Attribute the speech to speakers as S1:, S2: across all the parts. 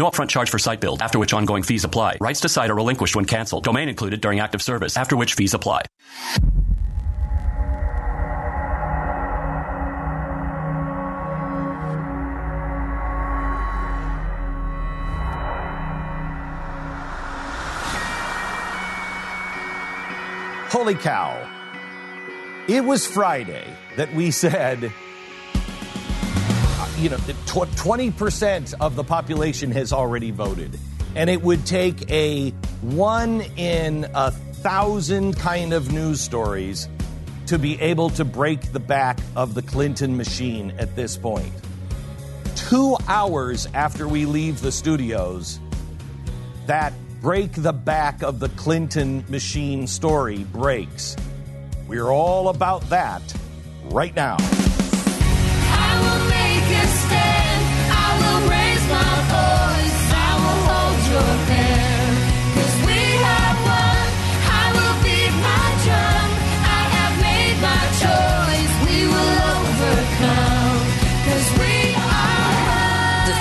S1: No upfront charge for site build, after which ongoing fees apply. Rights to site are relinquished when canceled. Domain included during active service, after which fees apply.
S2: Holy cow. It was Friday that we said you know, 20% of the population has already voted. And it would take a one in a thousand kind of news stories to be able to break the back of the Clinton machine at this point. Two hours after we leave the studios, that break the back of the Clinton machine story breaks. We're all about that right now.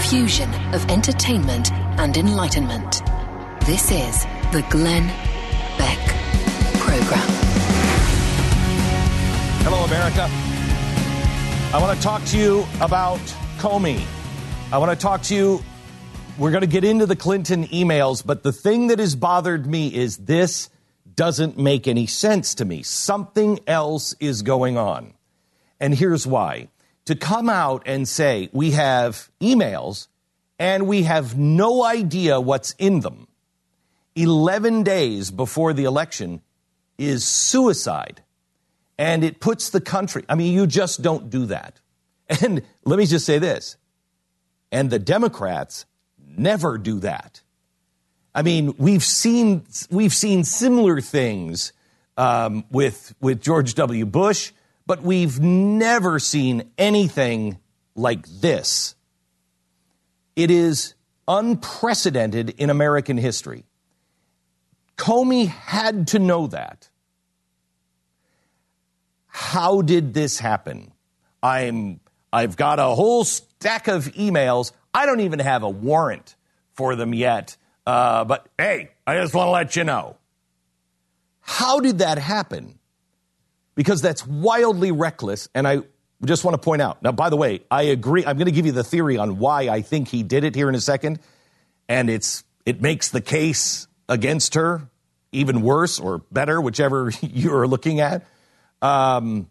S3: Fusion of entertainment and enlightenment. This is the Glenn Beck Program.
S2: Hello, America. I want to talk to you about Comey. I want to talk to you. We're going to get into the Clinton emails, but the thing that has bothered me is this doesn't make any sense to me. Something else is going on. And here's why to come out and say we have emails and we have no idea what's in them 11 days before the election is suicide. And it puts the country, I mean, you just don't do that. And let me just say this and the Democrats never do that. I mean, we've seen, we've seen similar things um, with, with George W. Bush but we've never seen anything like this. It is unprecedented in American history. Comey had to know that. How did this happen? I'm I've got a whole stack of emails. I don't even have a warrant for them yet. Uh, but hey, I just want to let you know. How did that happen? Because that's wildly reckless. And I just want to point out now, by the way, I agree. I'm going to give you the theory on why I think he did it here in a second. And it's, it makes the case against her even worse or better, whichever you're looking at. Um,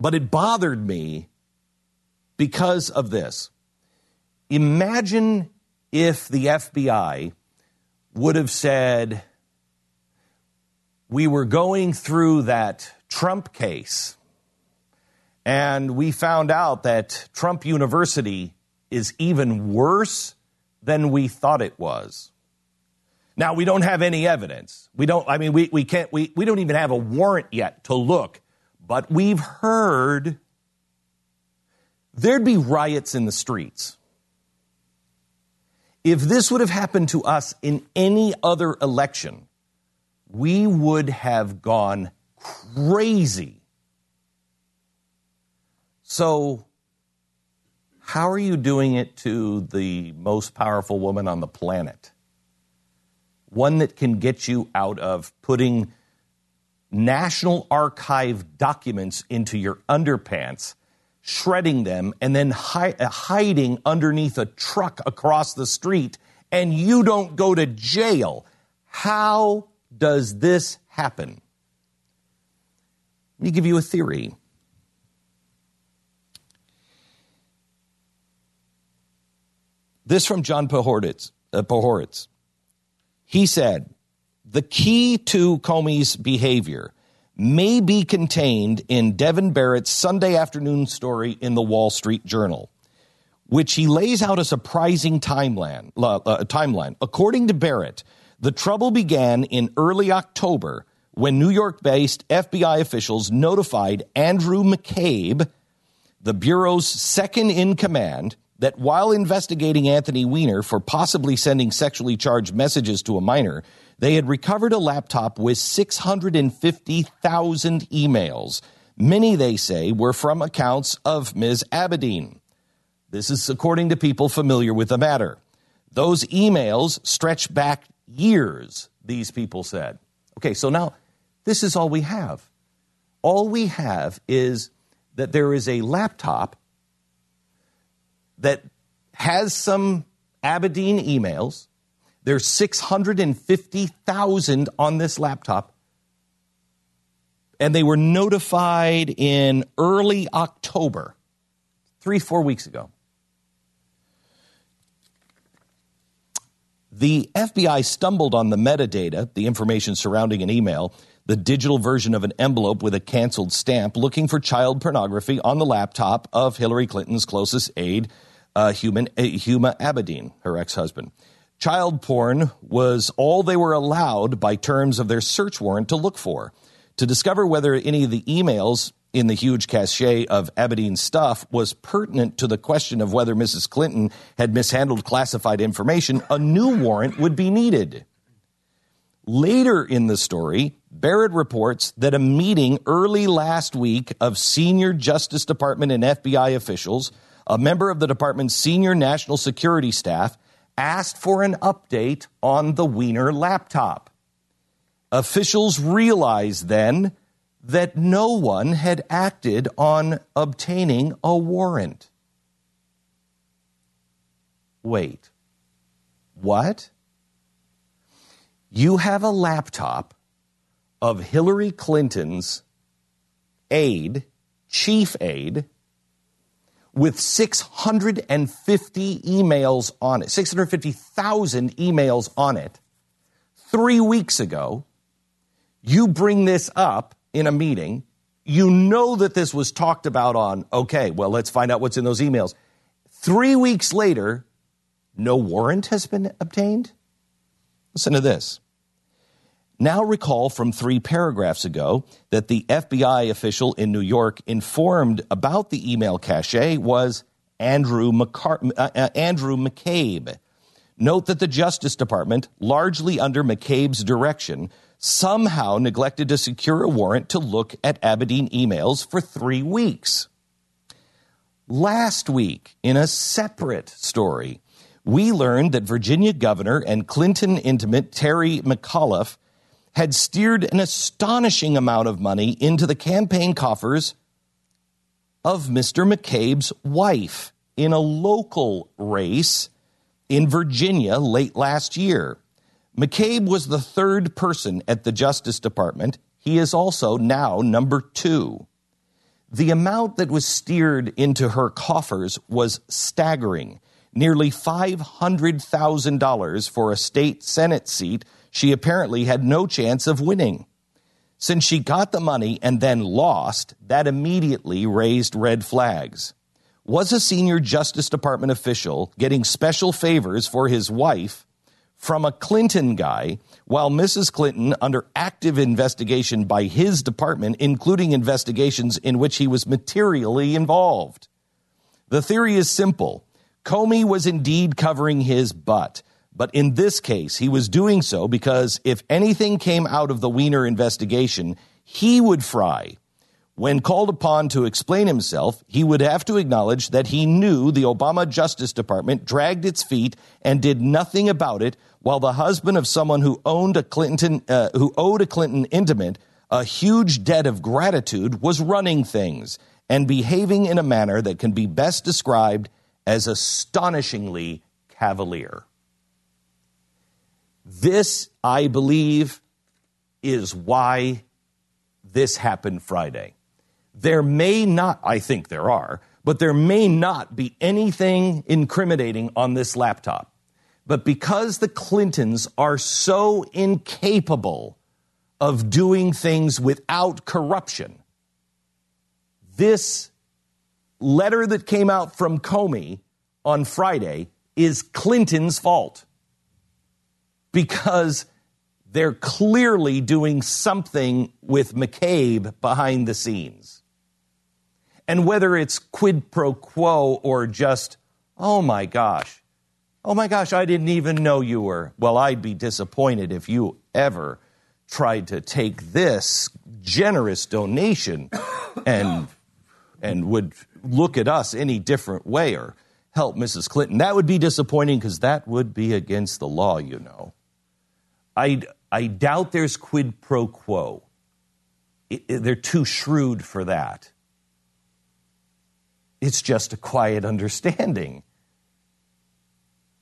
S2: but it bothered me because of this. Imagine if the FBI would have said, we were going through that Trump case, and we found out that Trump University is even worse than we thought it was. Now, we don't have any evidence. We don't, I mean, we, we can't, we, we don't even have a warrant yet to look, but we've heard there'd be riots in the streets. If this would have happened to us in any other election, we would have gone crazy. So, how are you doing it to the most powerful woman on the planet? One that can get you out of putting National Archive documents into your underpants, shredding them, and then hi- uh, hiding underneath a truck across the street and you don't go to jail. How does this happen? Let me give you a theory. This from John Podhoretz. Uh, Podhoretz. He said, the key to Comey's behavior may be contained in Devlin Barrett's Sunday afternoon story in the Wall Street Journal, which he lays out a surprising timeline. Uh, timeline. According to Barrett, the trouble began in early October when New York based FBI officials notified Andrew McCabe, the Bureau's second in command, that while investigating Anthony Weiner for possibly sending sexually charged messages to a minor, they had recovered a laptop with 650,000 emails. Many, they say, were from accounts of Ms. Abedin. This is according to people familiar with the matter. Those emails stretch back years, these people said. Okay, so now this is all we have. All we have is that there is a laptop that has some Abedin emails. There's 650,000 on this laptop. And they were notified in early October, three, four weeks ago. The FBI stumbled on the metadata, the information surrounding an email, the digital version of an envelope with a canceled stamp, looking for child pornography on the laptop of Hillary Clinton's closest aide, uh, Human, uh, Huma Abedin, her ex husband. Child porn was all they were allowed by terms of their search warrant to look for. To discover whether any of the emails in the huge cache of Abedin's stuff was pertinent to the question of whether Mrs. Clinton had mishandled classified information, a new warrant would be needed. Later in the story, Barrett reports that a meeting early last week of senior Justice Department and FBI officials, a member of the department's senior national security staff, asked for an update on the Weiner laptop. Officials realized then that no one had acted on obtaining a warrant. Wait, what? You have a laptop of Hillary Clinton's aide, chief aide, with 650 emails on it, 650,000 emails on it. Three weeks ago, you bring this up in a meeting. You know that this was talked about on, okay, well, let's find out what's in those emails. Three weeks later, no warrant has been obtained? Listen to this. Now recall from three paragraphs ago that the FBI official in New York informed about the email cache was Andrew, uh, uh, Andrew McCabe. Note that the Justice Department, largely under McCabe's direction, somehow neglected to secure a warrant to look at Abedin emails for three weeks. Last week, in a separate story, we learned that Virginia Governor and Clinton intimate Terry McAuliffe had steered an astonishing amount of money into the campaign coffers of Mr. McCabe's wife in a local race in Virginia late last year. McCabe was the third person at the Justice Department. He is also now number two. The amount that was steered into her coffers was staggering nearly $500,000 for a state Senate seat she apparently had no chance of winning. Since she got the money and then lost, that immediately raised red flags. Was a senior Justice Department official getting special favors for his wife from a Clinton guy while Mrs. Clinton, under active investigation by his department, including investigations in which he was materially involved? The theory is simple. Comey was indeed covering his butt. But in this case, he was doing so because if anything came out of the Weiner investigation, he would fry. When called upon to explain himself, he would have to acknowledge that he knew the Obama Justice Department dragged its feet and did nothing about it, while the husband of someone who owned a Clinton, uh, who owed a Clinton intimate a huge debt of gratitude was running things and behaving in a manner that can be best described as astonishingly cavalier. This, I believe, is why this happened Friday. There may not, I think there are, but there may not be anything incriminating on this laptop. But because the Clintons are so incapable of doing things without corruption, this letter that came out from Comey on Friday is Clinton's fault because they're clearly doing something with McCabe behind the scenes. And whether it's quid pro quo or just, oh my gosh, oh my gosh, I didn't even know you were. Well, I'd be disappointed if you ever tried to take this generous donation and and would look at us any different way or help Mrs. Clinton. That would be disappointing because that would be against the law, you know. I, I doubt there's quid pro quo. It, it, they're too shrewd for that. It's just a quiet understanding.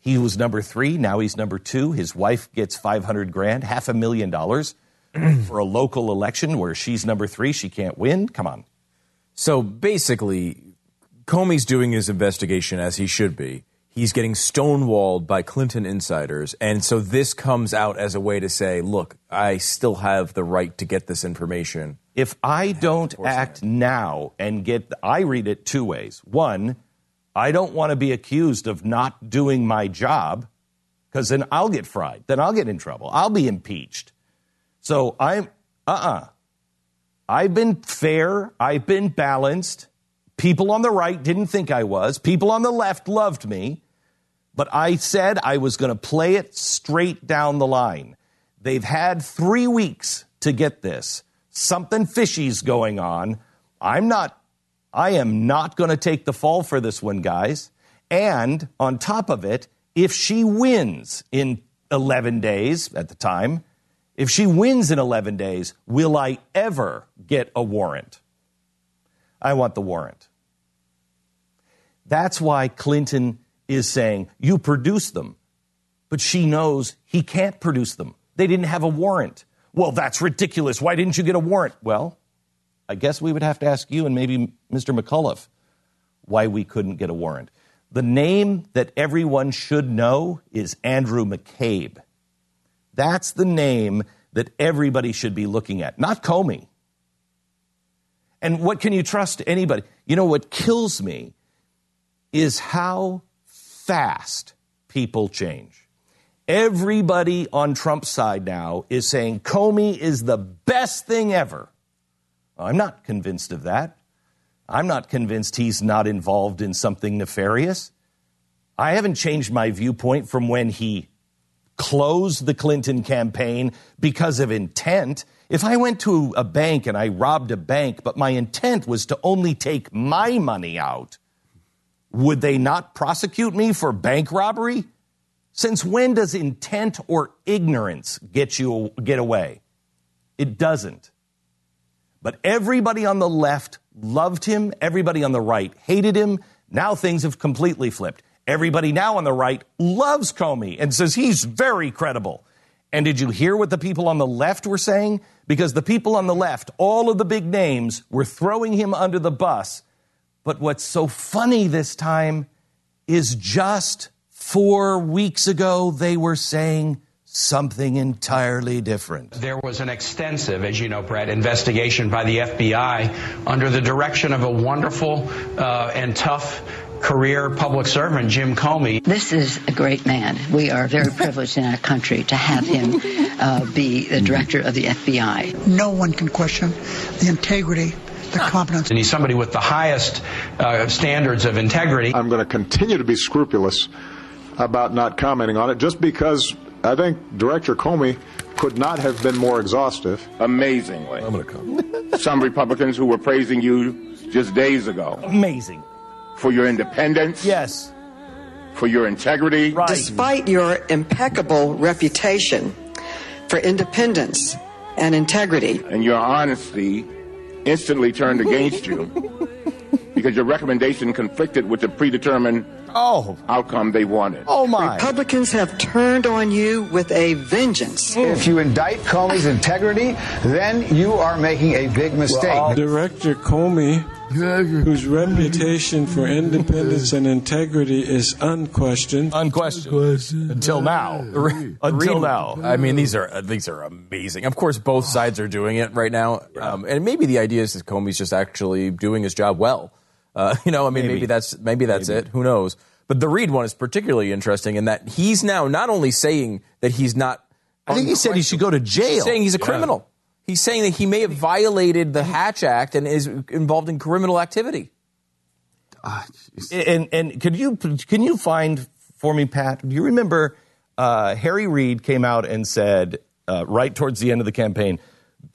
S2: He was number three, now he's number two. His wife gets 500 grand, half a million dollars for a local election where she's number three, she can't win. Come on.
S4: So basically, Comey's doing his investigation as he should be. He's getting stonewalled by Clinton insiders. And so this comes out as a way to say, look, I still have the right to get this information.
S2: If I don't act now and get, I read it two ways. One, I don't want to be accused of not doing my job because then I'll get fried. Then I'll get in trouble. I'll be impeached. So I'm, uh uh-uh. uh. I've been fair. I've been balanced. People on the right didn't think I was. People on the left loved me. But I said I was going to play it straight down the line. They've had three weeks to get this. Something fishy's going on. I'm not, I am not going to take the fall for this one, guys. And on top of it, if she wins in 11 days at the time, if she wins in 11 days, will I ever get a warrant? I want the warrant. That's why Clinton is saying, You produce them. But she knows he can't produce them. They didn't have a warrant. Well, that's ridiculous. Why didn't you get a warrant? Well, I guess we would have to ask you and maybe Mr. McAuliffe why we couldn't get a warrant. The name that everyone should know is Andrew McCabe. That's the name that everybody should be looking at, not Comey. And what can you trust anybody? You know what kills me is how fast people change. Everybody on Trump's side now is saying Comey is the best thing ever. I'm not convinced of that. I'm not convinced he's not involved in something nefarious. I haven't changed my viewpoint from when he closed the Clinton campaign because of intent. If I went to a bank and I robbed a bank, but my intent was to only take my money out, would they not prosecute me for bank robbery? Since when does intent or ignorance get you get away? It doesn't. But everybody on the left loved him, everybody on the right hated him. Now things have completely flipped. Everybody now on the right loves Comey and says he's very credible. And did you hear what the people on the left were saying? Because the people on the left, all of the big names, were throwing him under the bus but what's so funny this time is just four weeks ago, they were saying something entirely different.
S5: There was an extensive, as you know, Brett, investigation by the FBI under the direction of a wonderful uh, and tough career public servant, Jim Comey.
S6: This is a great man. We are very privileged in our country to have him uh, be the director of the FBI.
S7: No one can question the integrity the competence.
S5: And he's somebody with the highest uh, standards of integrity.
S8: I'm going to continue to be scrupulous about not commenting on it just because I think Director Comey could not have been more exhaustive.
S9: Amazingly.
S8: I'm going to come.
S9: Some Republicans who were praising you just days ago.
S2: Amazing.
S9: For your independence.
S2: Yes.
S9: For your integrity.
S2: Right.
S10: Despite your impeccable reputation for independence and integrity.
S9: And your honesty instantly turned against you because your recommendation conflicted with the predetermined
S2: oh.
S9: outcome they wanted.
S2: Oh, my.
S10: Republicans have turned on you with a vengeance.
S11: If you indict Comey's integrity, then you are making a big mistake.
S12: Director Comey, whose reputation for independence and integrity is unquestioned.
S2: Unquestioned. Until now. Until now.
S4: I mean, these are uh, these are amazing. Of course, both sides are doing it right now, um, and maybe the idea is that Comey's just actually doing his job well. Uh, you know, I mean, maybe,
S2: Maybe.
S4: that's maybe that's it. Who knows? But the Reid one is particularly interesting in that he's now not only saying that he's not.
S2: I think he said he should go to jail.
S4: He's saying he's a
S2: Yeah.
S4: criminal. He's saying that he may have violated the Hatch Act and is involved in criminal activity.
S2: And and could you can you find for me, Pat? Do you remember uh, Harry Reid came out and said uh, right towards the end of the campaign,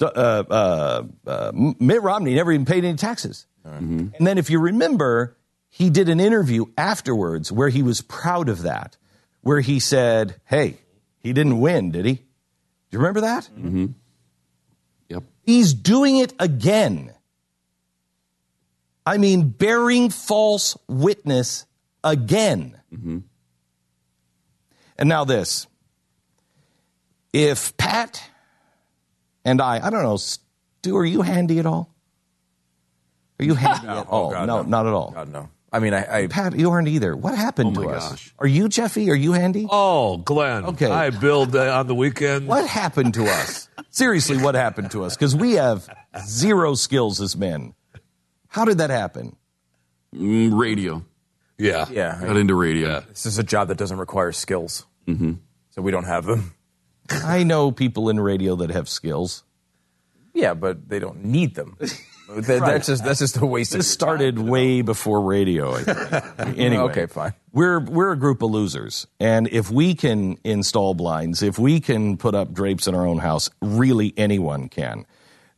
S2: uh, uh, uh, Mitt Romney never even paid any taxes. And then, if you remember, he did an interview afterwards where he was proud of that, where he said, "Hey, he didn't win, did he? Do you remember that?
S13: Mm-hmm. Yep.
S2: He's doing it again. I mean, bearing false witness again.
S13: Mm-hmm.
S2: And now this. If Pat and I, I don't know, Stu, are you handy at all? Are you handy
S4: No.
S2: at
S4: Oh,
S2: all?
S4: God,
S2: no,
S4: no.
S2: not at all.
S4: God, no. I mean, I, I
S2: Pat, you aren't either. What happened
S13: Oh,
S2: to
S13: my
S2: us?
S13: gosh.
S2: Are you Jeffy? Are you handy?
S14: Oh, Glenn.
S2: Okay.
S14: I build uh, on the weekend.
S2: What happened to us? Seriously, what happened to us? Because we have zero skills as men. How did that happen?
S13: Mm, radio.
S14: Yeah.
S4: yeah,
S13: Got into radio.
S4: this is a job that doesn't require skills,
S13: Mm-hmm.
S4: so we don't have them.
S2: I know people in radio that have skills.
S4: Yeah, but they don't need them. That- That's just that's just a waste of
S2: This started way before radio. I think. anyway,
S4: Okay, fine.
S2: We're we're a group of losers, and if we can install blinds, if we can put up drapes in our own house, really anyone can.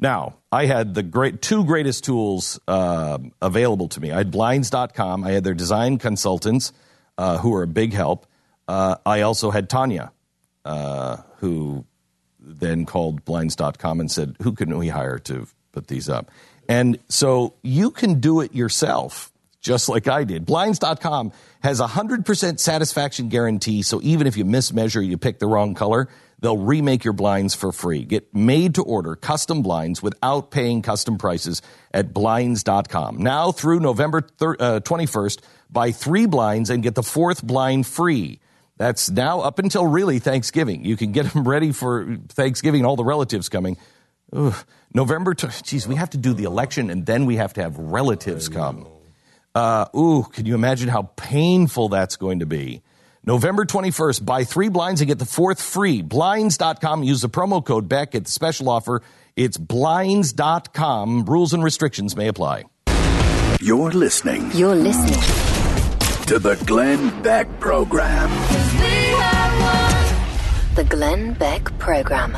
S2: Now, I had the great two greatest tools uh, available to me. I had Blinds.com. I had their design consultants, uh, who are a big help. Uh, I also had Tania, uh, who then called Blinds.com and said, "Who can we hire to put these up?" And so you can do it yourself, just like I did. Blinds.com has a hundred percent satisfaction guarantee. So even if you mismeasure, you pick the wrong color, they'll remake your blinds for free. Get made to order custom blinds without paying custom prices at Blinds.com. Now through November thir- uh, 21st, buy three blinds and get the fourth blind free. That's now up until really Thanksgiving. You can get them ready for Thanksgiving all the relatives coming. Ugh. November, t- geez, we have to do the election and then we have to have relatives come. Uh, ooh, can you imagine how painful that's going to be? November 21st, buy three blinds and get the fourth free. Blinds.com, use the promo code Beck, at the special offer. It's blinds.com. Rules and restrictions may apply.
S15: You're listening
S3: You're listening
S15: to the Glenn Beck Program.
S3: the Glenn Beck Program.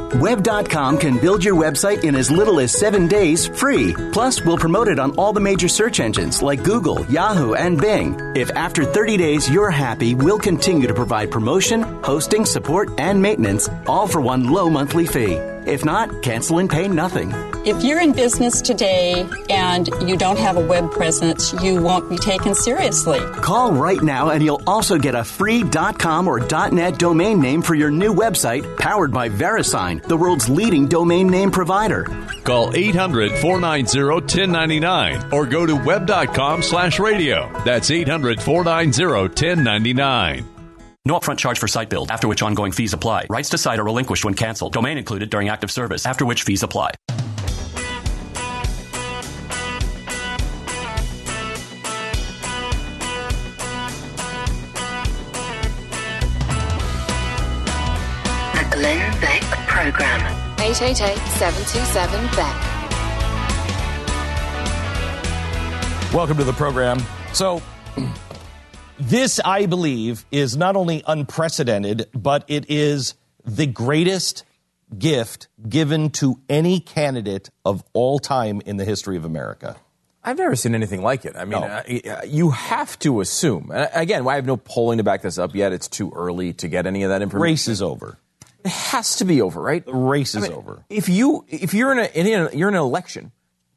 S16: Web.com can build your website in as little as seven days free. Plus, we'll promote it on all the major search engines like Google, Yahoo, and Bing. If after 30 days you're happy, we'll continue to provide promotion, hosting, support, and maintenance, all for one low monthly fee. If not, cancel and pay nothing.
S17: If you're in business today and you don't have a web presence, you won't be taken seriously.
S16: Call right now and you'll also get a free .com or .net domain name for your new website powered by VeriSign, the world's leading domain name provider.
S18: Call 800 490 1099 or go to web.com slash radio. That's 800 490 1099.
S1: No upfront charge for site build, after which ongoing fees apply. Rights to site are relinquished when canceled. Domain included during active service, after which fees apply.
S3: The Glenn Beck Program.
S19: 888-727-BECK.
S2: Welcome to the program. So, This, I believe, is not only unprecedented, but it is the greatest gift given to any candidate of all time in the history of America.
S4: I've never seen anything like it. I mean, uh, you have to assume. Again, I have no polling to back this up yet. It's too early to get any of that information.
S2: Race is over.
S4: It has to be over, right?
S2: The race is
S4: I mean,
S2: over.
S4: If you if you're in a, in a you're in an election,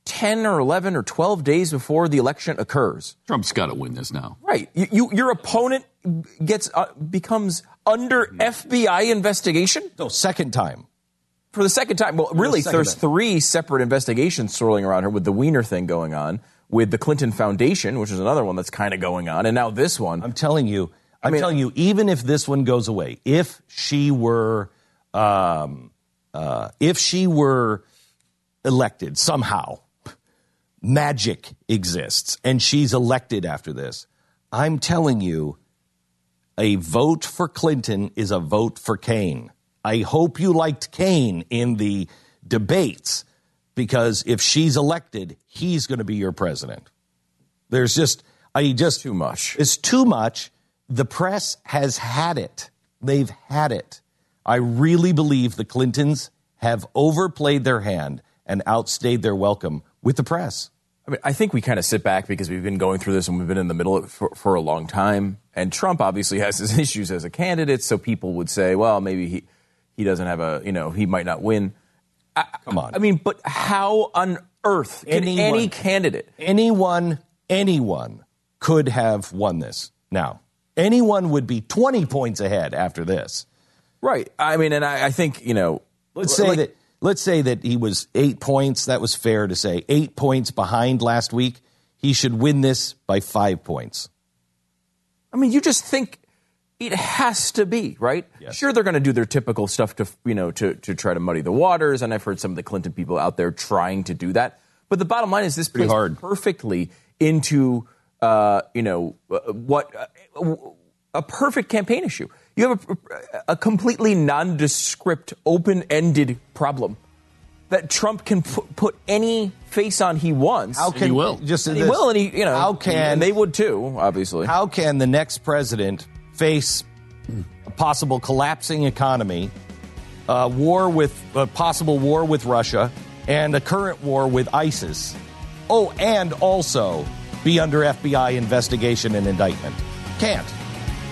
S4: ten or eleven or twelve days before the election occurs,
S13: Trump's got to win this now.
S4: right? You, you your opponent gets uh, becomes under FBI investigation.
S2: No, second time.
S4: For the second time. Well, really,
S2: second
S4: there's
S2: time.
S4: three separate investigations swirling around her with the Weiner thing going on, with the Clinton Foundation, which is another one that's kind of going on, and now this one.
S2: I'm telling you, I'm
S4: mean-
S2: telling you, even if this one goes away, if she were, um, uh, if she were elected somehow, magic exists, and she's elected after this. I'm telling you, a vote for Clinton is a vote for Kaine. I hope you liked Kaine in the debates because if she's elected, he's going to be your president. There's just, I just
S4: too much.
S2: It's too much. The press has had it. They've had it. I really believe the Clintons have overplayed their hand and outstayed their welcome with the press.
S4: I mean, I think we kind of sit back because we've been going through this and we've been in the middle of it for, for a long time. And Trump obviously has his issues as a candidate, so people would say, well, maybe he, he doesn't have a, you know, he might not win. I,
S2: Come on.
S4: I mean, but how on earth can
S2: Anyone-
S4: any candidate?
S2: Anyone, anyone could have won this. Now, anyone would be 20 points ahead after this.
S4: Right. I mean, and I, I think, you know,
S2: Let's say
S4: like-
S2: that let's say that he was 8 points, that was fair to say. 8 points behind last week. He should win this by 5 points.
S4: I mean, you just think it has to be right. Sure, they're going to do their typical stuff to you know to to try to muddy the waters, and I've heard some of the Clinton people out there trying to do that. But the bottom line is this plays
S2: hard.
S4: perfectly into uh, you know uh, what uh, a perfect campaign issue. You have a, a completely nondescript, open-ended problem that Trump can put, put any face on he wants.
S2: How can
S13: he will.
S2: just
S4: And he will, and he you know
S2: how can
S4: and they would too, obviously.
S2: How can the next president face a possible collapsing economy, a war with a possible war with Russia, and a current war with ISIS? Oh, and also be under FBI investigation and indictment. Can't.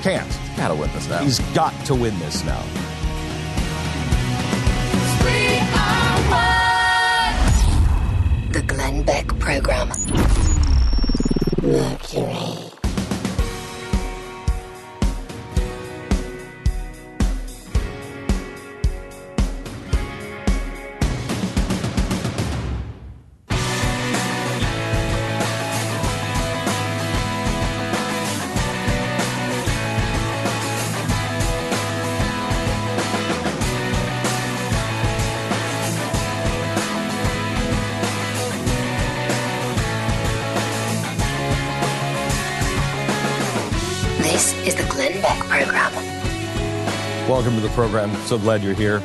S2: Can't.
S4: He's Gotta win this now.
S2: He's got to win this now.
S3: The Glenn Beck Program. Mercury.
S2: Welcome to the program. So glad you're here.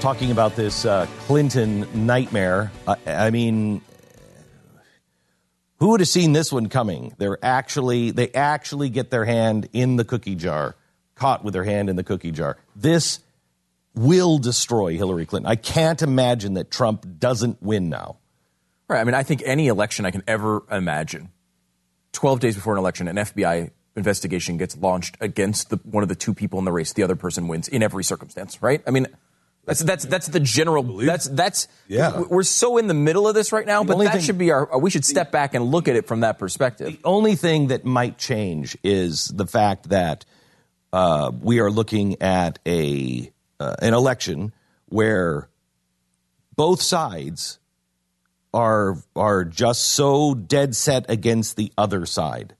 S2: Talking about this uh, Clinton nightmare. I, I mean, who would have seen this one coming? They're actually they actually get their hand in the cookie jar, caught with their hand in the cookie jar. This will destroy Hillary Clinton. I can't imagine that Trump doesn't win now.
S4: Right. I mean, I think any election I can ever imagine, 12 days before an election, an FBI investigation gets launched against the, one of the two people in the race. The other person wins in every circumstance, right? I mean, that's that's that's the general. That's that's.
S2: Yeah.
S4: We're so in the middle of this right now, but that
S2: thing-
S4: should be our. We should step back and look at it from that perspective.
S2: The only thing that might change is the fact that uh, we are looking at a uh, an election where both sides are are just so dead set against the other side.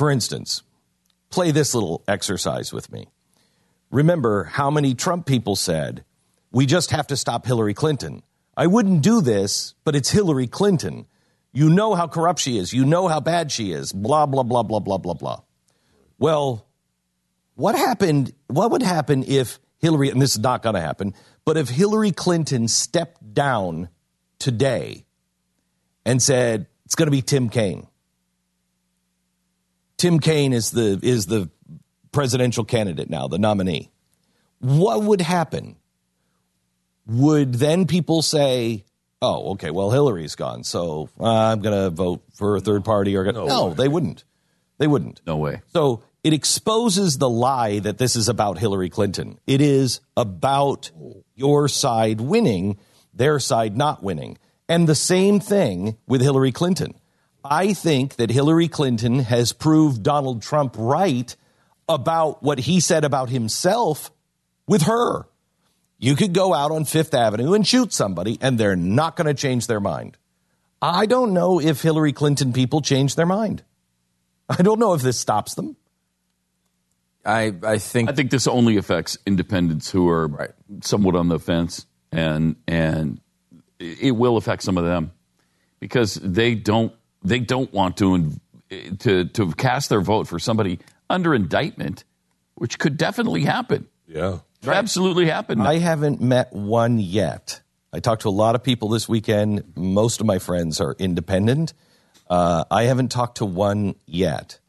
S2: For instance, play this little exercise with me. Remember how many Trump people said, "We just have to stop Hillary Clinton." I wouldn't do this, but it's Hillary Clinton. You know how corrupt she is. You know how bad she is. Blah, blah, blah, blah, blah, blah, blah. Well, what happened? What would happen if Hillary, and this is not going to happen, but if Hillary Clinton stepped down today and said, it's going to be Tim Kaine? Tim Kaine is the is the presidential candidate now, the nominee. What would happen? Would then people say, "Oh, okay, well Hillary's gone, so uh, I'm going to vote for a third party"? Or no, no they wouldn't. They wouldn't.
S13: No way.
S2: So it exposes the lie that this is about Hillary Clinton. It is about your side winning, their side not winning. And the same thing with Hillary Clinton. I think that Hillary Clinton has proved Donald Trump right about what he said about himself with her. You could go out on Fifth Avenue and shoot somebody, and they're not going to change their mind. I don't know if Hillary Clinton people change their mind. I don't know if this stops them.
S4: I, I think
S13: I think this only affects independents who are
S4: right.
S13: somewhat on the fence, and and it will affect some of them because they don't they don't want to to to cast their vote for somebody under indictment, which could definitely happen.
S14: Yeah,
S13: right. absolutely happen.
S2: I haven't met one yet. I talked to a lot of people this weekend. Most of my friends are independent. Uh, I haven't talked to one yet.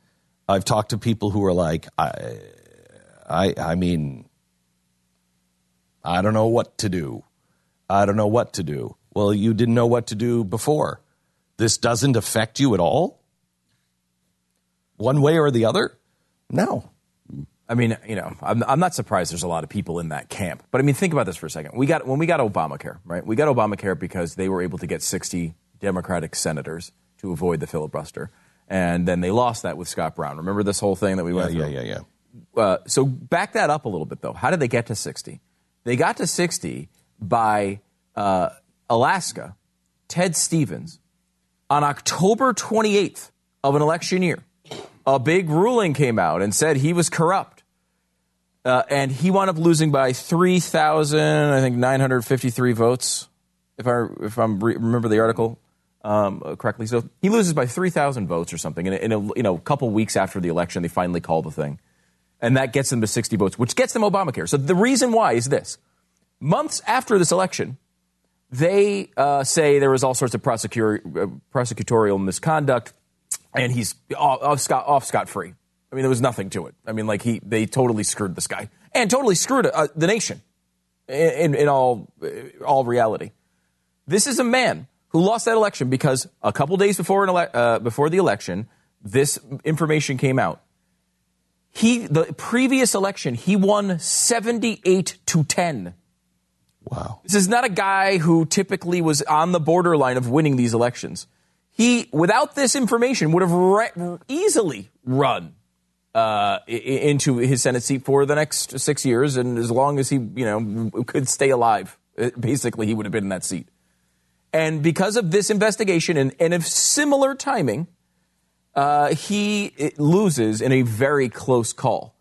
S2: I've talked to people who are like, I, I, I mean, I don't know what to do. I don't know what to do. Well, you didn't know what to do before. This doesn't affect you at all? One way or the other? No.
S4: I mean, you know, I'm, I'm not surprised there's a lot of people in that camp. But I mean, think about this for a second. We got when we got Obamacare, right? We got Obamacare because they were able to get 60 Democratic senators to avoid the filibuster, and then they lost that with Scott Brown. Remember this whole thing that we
S2: yeah,
S4: went through?
S2: Yeah, yeah, yeah.
S4: Uh, so back that up a little bit, though. How did they get to 60? They got to 60 by uh, Alaska, Ted Stevens, on October 28th of an election year. A big ruling came out and said he was corrupt. Uh, and he wound up losing by 3,000, I think, 953 votes, if I if I re- remember the article um, correctly. So he loses by 3,000 votes or something. And in a you know couple weeks after the election, they finally call the thing, and that gets them to 60 votes, which gets them Obamacare. So the reason why is this: months after this election, they uh, say there was all sorts of uh, prosecutorial misconduct, and he's off, scot off scot free. I mean, there was nothing to it. I mean, like he they totally screwed this guy and totally screwed uh, the nation in, in, all all reality. This is a man who lost that election because a couple days before ele- uh, before the election, this information came out. He the previous election he won seventy eight to ten.
S2: Wow.
S4: This is not a guy who typically was on the borderline of winning these elections. He, without this information, would have re- easily run uh, into his Senate seat for the next six years, and as long as he, you know, could stay alive, uh, basically, he would have been in that seat. And because of this investigation and, and of similar timing, uh, he loses in a very close call.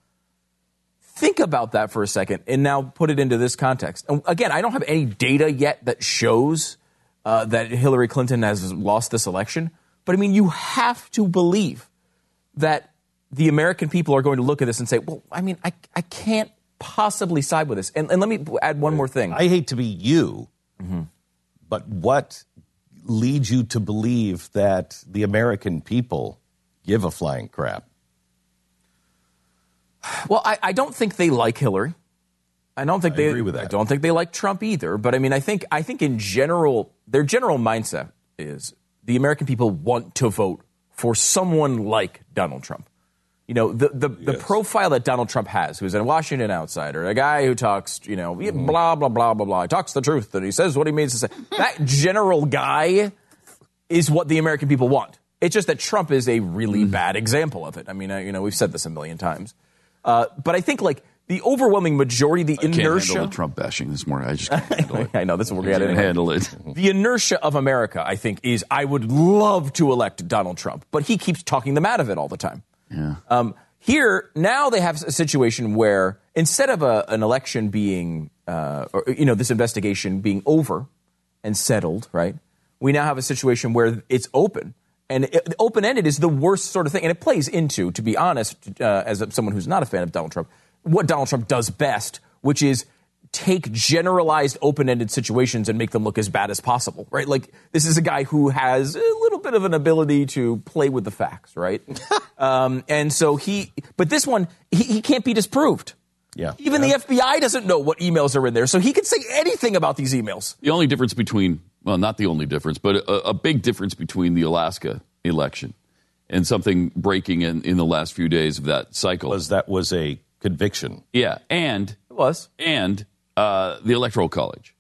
S4: Think about that for a second and now put it into this context. And again, I don't have any data yet that shows uh, that Hillary Clinton has lost this election, but I mean, you have to believe that the American people are going to look at this and say, well, I mean, I, I can't possibly side with this. And, and let me add one more thing.
S2: I hate to be you, mm-hmm. but what leads you to believe that the American people give a flying crap?
S4: Well, I, I, don't think they like Hillary. I don't think
S2: I
S4: they
S2: agree with that.
S4: I don't think they like Trump either. But I mean, I think I think in general, their general mindset is the American people want to vote for someone like Donald Trump. You know, the the, yes. the profile that Donald Trump has, who's a Washington outsider, a guy who talks, you know, mm-hmm. blah blah blah blah blah, he talks the truth and he says what he means to say. that general guy is what the American people want. It's just that Trump is a really mm-hmm. bad example of it. I mean, I, you know, we've said this a million times. Uh, but I think like the overwhelming majority, the
S13: I
S4: inertia.
S13: Can't handle the Trump bashing this morning. I just can't handle it.
S4: I know this is what we're
S13: going to handle it.
S4: The inertia of America, I think, is I would love to elect Donald Trump, but he keeps talking them out of it all the time.
S13: Yeah.
S4: Um, here now they have a situation where instead of a, an election being, uh, or you know, this investigation being over and settled, right? We now have a situation where it's open and open ended is the worst sort of thing. And it plays into, to be honest, uh, as a, someone who's not a fan of Donald Trump, what Donald Trump does best, which is take generalized open-ended situations and make them look as bad as possible, right? Like this is a guy who has a little bit of an ability to play with the facts, right? um, and so he, but this one, he, he can't be disproved.
S2: Yeah.
S4: Even the FBI doesn't know what emails are in there, so he can say anything about these emails.
S13: The only difference between, well, not the only difference, but a, a big difference between the Alaska election and something breaking in, in the last few days of that cycle
S2: was that was a conviction.
S13: Yeah, and
S4: it was,
S13: and uh, the Electoral College.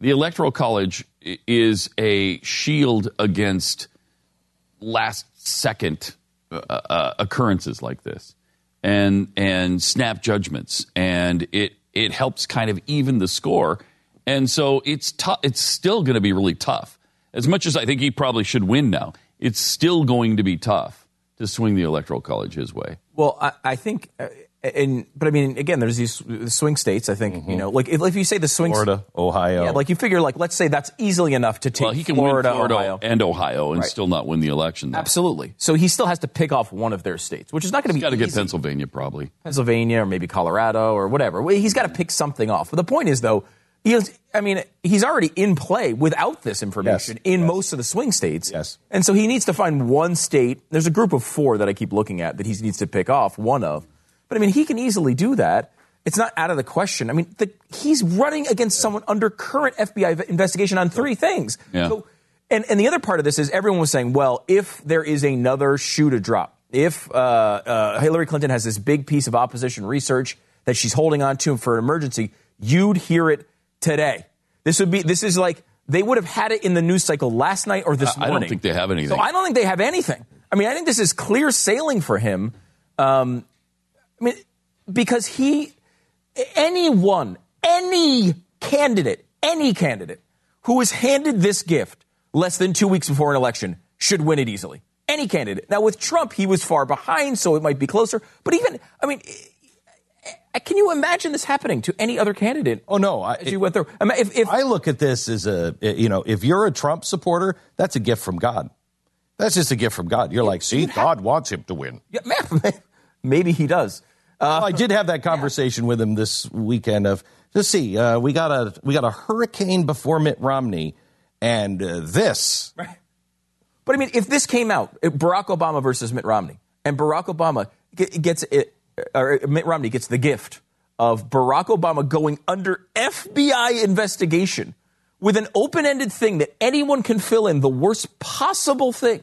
S13: The Electoral College is a shield against last second uh, uh, occurrences like this, and and snap judgments, and it it helps kind of even the score, and so it's tough. It's still going to be really tough. As much as I think he probably should win now, it's still going to be tough to swing the Electoral College his way.
S4: Well, I, I think, uh, and but I mean, again, there's these swing states. I think you know, like if, if you say the swing,
S2: Mm-hmm. Florida, Ohio.
S4: yeah, like you figure, like let's say that's easily enough to take
S13: well, he can
S4: Florida,
S13: win Florida
S4: Ohio.
S13: and Ohio and
S4: Right.
S13: still not win the election. Though.
S4: Absolutely. So he still has to pick off one of their states, which is not going to be
S13: Got to get. Pennsylvania probably.
S4: Pennsylvania or maybe Colorado or whatever. Well, he's got to pick something off. But the point is, though, he is, I mean, he's already in play without this information in most of the swing states.
S2: Yes.
S4: And so he needs to find one state. There's a group of four that I keep looking at that he needs to pick off one of. But I mean, he can easily do that. It's not out of the question. I mean, the, he's running against someone under current FBI investigation on three things.
S13: Yeah.
S4: So, and, and the other part of this is everyone was saying, well, if there is another shoe to drop, if uh, uh, Hillary Clinton has this big piece of opposition research that she's holding on to for an emergency, you'd hear it today. This would be, this is like, they would have had it in the news cycle last night or this
S13: I- I don't think they have anything.
S4: So I don't think they have anything. I mean, I think this is clear sailing for him. Um, I mean, because he, anyone, any candidate, any candidate who is handed this gift less than two weeks before an election should win it easily. Any candidate. Now, with Trump, he was far behind, so it might be closer. But even, I mean, can you imagine this happening to any other candidate?
S2: Oh no! I,
S4: as you went through, I mean, if, if
S2: I look at this as a, you know, if you're a Trump supporter, that's a gift from God. That's just a gift from God. You're like, see, God wants him to win.
S4: Yeah, maybe he does.
S2: Well, I did have that conversation with him this weekend. Of just see, uh, we got a we got a hurricane before Mitt Romney, and uh, this.
S4: But I mean, if this came out, Barack Obama versus Mitt Romney, and Barack Obama ge- gets it, Uh, or uh, Mitt Romney gets the gift of Barack Obama going under FBI investigation with an open-ended thing that anyone can fill in the worst possible thing.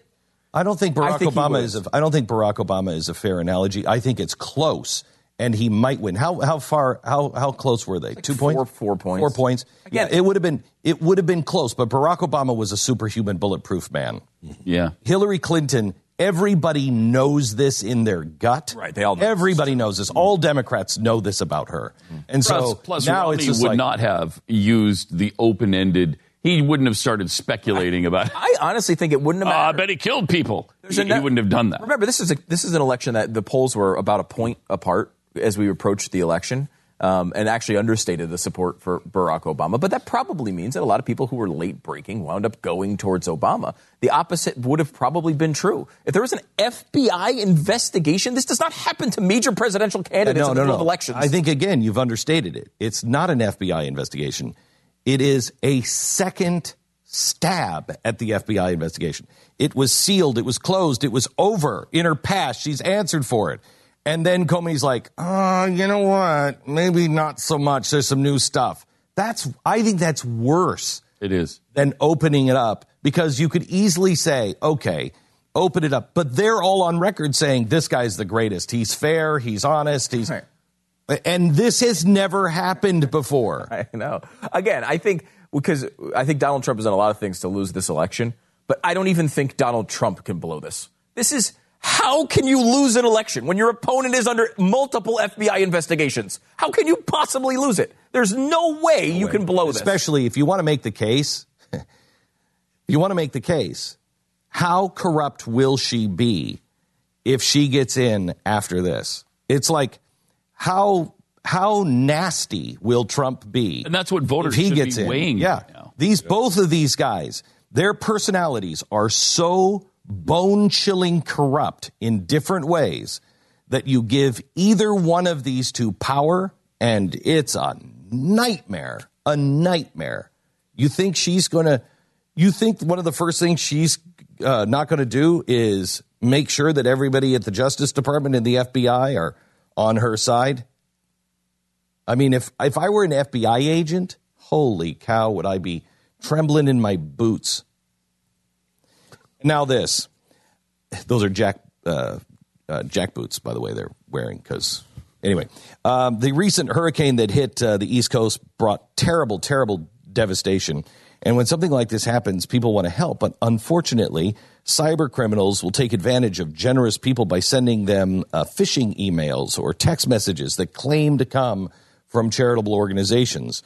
S2: I don't think Barack
S4: think
S2: Obama is. A, I don't think Barack Obama is a fair analogy. I think it's close, and he might win. How how far? How how close were they? Two points.
S4: four- four points.
S2: Four points.
S4: Again-
S2: yeah, it would have been. It would have been close, but Barack Obama was a superhuman, bulletproof man.
S13: Yeah.
S2: Hillary Clinton. Everybody knows this in their gut.
S4: Right, they all know
S2: Everybody knows this. All Democrats know this about her, and
S13: plus,
S2: so
S13: plus
S2: now
S13: Romney would
S2: like
S13: not have used the open-ended. He wouldn't have started speculating about. It.
S4: I honestly think it wouldn't have
S13: "Oh, I bet he killed people. He, he wouldn't have done that.
S4: Remember, this is a, this is an election that the polls were about a point apart as we approached the election, um, and actually understated the support for Barack Obama. But that probably means that a lot of people who were late breaking wound up going towards Obama. The opposite would have probably been true if there was an FBI investigation. This does not happen to major presidential candidates
S2: no,
S4: in the
S2: no,
S4: middle
S2: no.
S4: of elections.
S2: I think again you've understated it. It's not an FBI investigation. It is a second stab at the FBI investigation. It was sealed. It was closed. It was over in her past. She's answered for it. And then Comey's like, oh, you know what? Maybe not so much. There's some new stuff. That's, I think that's worse
S13: It is.
S2: than opening it up because you could easily say, okay, open it up. But they're all on record saying this guy's the greatest. He's fair. He's honest. He's, and this has never happened before.
S4: I know. Again, I think because I think Donald Trump has done a lot of things to lose this election, but I don't even think Donald Trump can blow this. This is how can you lose an election when your opponent is under multiple FBI investigations? How can you possibly lose it? There's no way you can blow this.
S2: Especially if you want to make the case, if you want to make the case, how corrupt will she be if she gets in after this? It's like how how nasty will Trump be?
S13: And that's what voters
S2: if he
S13: should
S2: gets
S13: be
S2: in?
S13: weighing
S2: Yeah,
S13: right now.
S2: these both of these guys, their personalities are so bone chilling corrupt in different ways that you give either one of these two power, and it's a nightmare, a nightmare. You think she's going to, you think one of the first things she's uh, not going to do is make sure that everybody at the Justice Department and the FBI are on her side? I mean, if, if I were an FBI agent, holy cow, would I be trembling in my boots. Now, this. Those are Jack, uh, uh, Jack boots, by the way, they're wearing because Anyway, um, the recent hurricane that hit uh, the East Coast brought terrible, terrible devastation. And when something like this happens, people want to help. But unfortunately, cyber criminals will take advantage of generous people by sending them uh, phishing emails or text messages that claim to come from charitable organizations.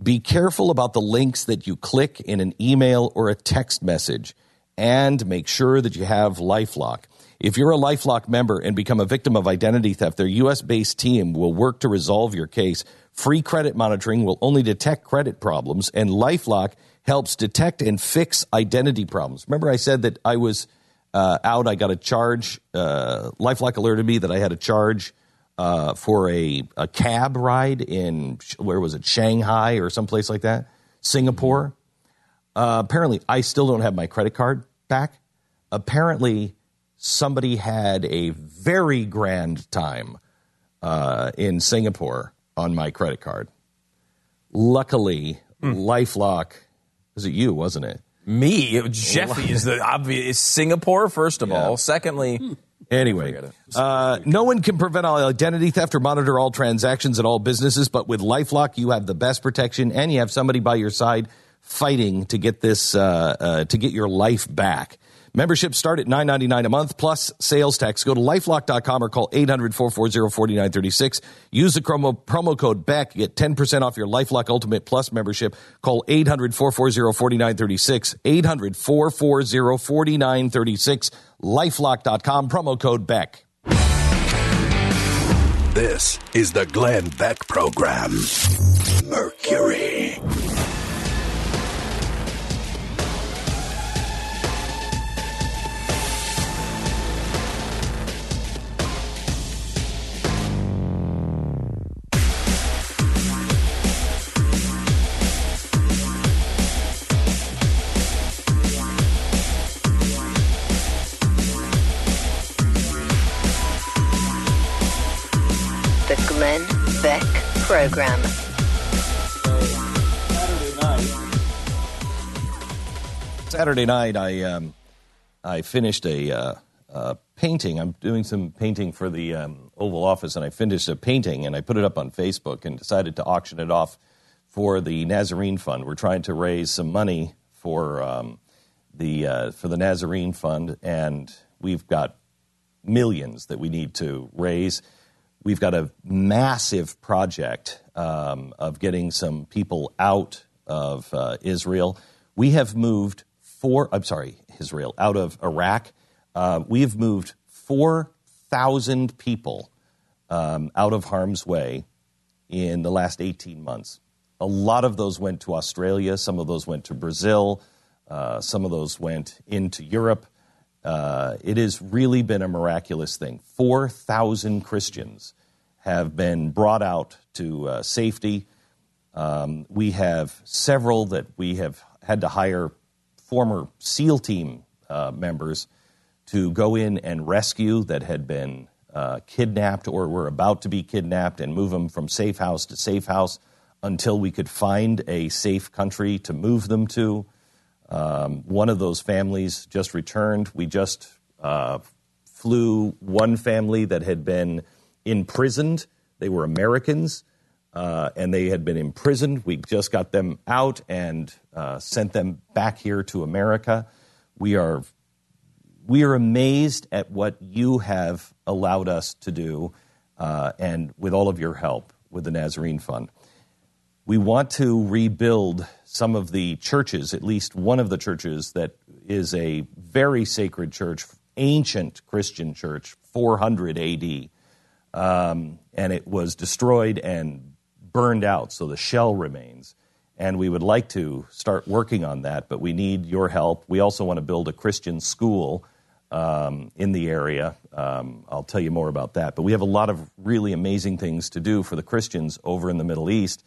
S2: Be careful about the links that you click in an email or a text message and make sure that you have Lifelock. If you're a Lifelock member and become a victim of identity theft, their US based team will work to resolve your case. Free credit monitoring will only detect credit problems, and Lifelock helps detect and fix identity problems. Remember, I said that I was uh, out, I got a charge. Uh, Lifelock alerted me that I had a charge uh, for a, a cab ride in, where was it, Shanghai or someplace like that? Singapore. Uh, apparently, I still don't have my credit card back. Apparently, somebody had a very grand time uh, in Singapore on my credit card. Luckily,
S4: Hmm.
S2: LifeLock was it you, wasn't it?
S4: Me, it was Jeffy is the obvious Singapore. First of all, secondly,
S2: Anyway, uh, no one can prevent all identity theft or monitor all transactions at all businesses, but with LifeLock, you have the best protection, and you have somebody by your side fighting to get this uh, uh, to get your life back. Memberships start at nine ninety nine a month plus sales tax. Go to lifelock.com or call 800 440 4936. Use the promo, promo code BECK. Get 10% off your Lifelock Ultimate Plus membership. Call 800 440 4936. 800 440 4936. Lifelock.com, promo code BECK.
S15: This is the Glenn Beck Program. Mercury.
S3: Glenn Beck Program.
S2: Saturday night, I um, I finished a uh, uh, painting. I'm doing some painting for the um, Oval Office, and I finished a painting and I put it up on Facebook and decided to auction it off for the Nazarene Fund. We're trying to raise some money for um, the uh, for the Nazarene Fund, and we've got millions that we need to raise. We've got a massive project um, of getting some people out of uh, Israel. We have moved four, I'm sorry, Israel, out of Iraq. Uh, we have moved 4,000 people um, out of harm's way in the last 18 months. A lot of those went to Australia, some of those went to Brazil, uh, some of those went into Europe. Uh, it has really been a miraculous thing. 4,000 Christians have been brought out to uh, safety. Um, we have several that we have had to hire former SEAL team uh, members to go in and rescue that had been uh, kidnapped or were about to be kidnapped and move them from safe house to safe house until we could find a safe country to move them to. Um, one of those families just returned. We just uh, flew one family that had been imprisoned. They were Americans uh, and they had been imprisoned. We just got them out and uh, sent them back here to America. We are we are amazed at what you have allowed us to do, uh, and with all of your help with the Nazarene Fund. We want to rebuild some of the churches, at least one of the churches that is a very sacred church, ancient Christian church, 400 AD. Um, and it was destroyed and burned out, so the shell remains. And we would like to start working on that, but we need your help. We also want to build a Christian school um, in the area. Um, I'll tell you more about that. But we have a lot of really amazing things to do for the Christians over in the Middle East.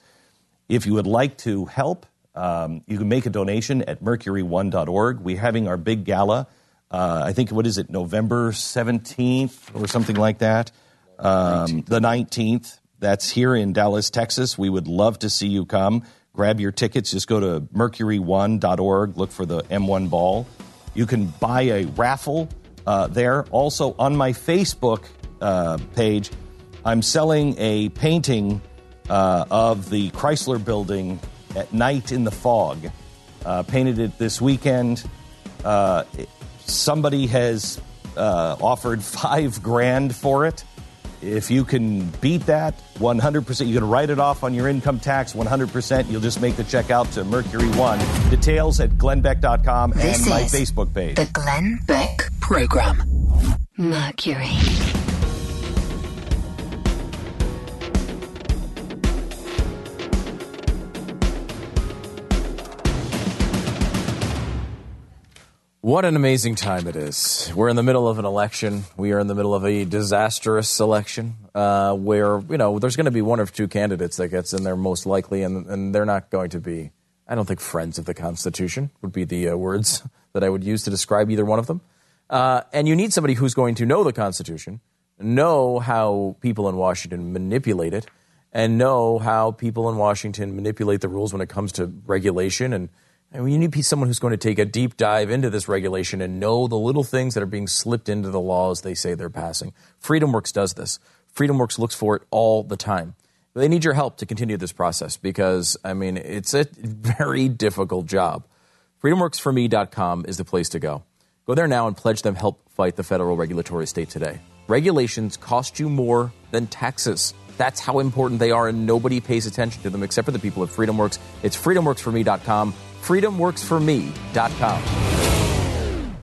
S2: If you would like to help, um, you can make a donation at mercury1.org. We're having our big gala. Uh, I think, what is it, November 17th or something like that? Um, the 19th. That's here in Dallas, Texas. We would love to see you come. Grab your tickets. Just go to mercury1.org. Look for the M1 ball. You can buy a raffle uh, there. Also, on my Facebook uh, page, I'm selling a painting uh, of the Chrysler building at night in the fog. Uh, painted it this weekend. Uh, somebody has uh, offered five grand for it. If you can beat that 100%, you can write it off on your income tax 100%. You'll just make the check out to Mercury One. Details at glennbeck.com
S3: This
S2: and my Facebook page.
S3: The Glenn Beck Program. Mercury.
S4: What an amazing time it is. We're in the middle of an election. We are in the middle of a disastrous election uh, where, you know, there's going to be one of two candidates that gets in there most likely, and, and they're not going to be, I don't think, friends of the Constitution would be the uh, words that I would use to describe either one of them. Uh, and you need somebody who's going to know the Constitution, know how people in Washington manipulate it, and know how people in Washington manipulate the rules when it comes to regulation and and you need someone who's going to take a deep dive into this regulation and know the little things that are being slipped into the laws they say they're passing. FreedomWorks does this. FreedomWorks looks for it all the time. They need your help to continue this process because, I mean, it's a very difficult job. FreedomWorksForMe.com is the place to go. Go there now and pledge them help fight the federal regulatory state today. Regulations cost you more than taxes. That's how important they are, and nobody pays attention to them except for the people at FreedomWorks. It's FreedomWorksForMe.com freedomworksforme.com.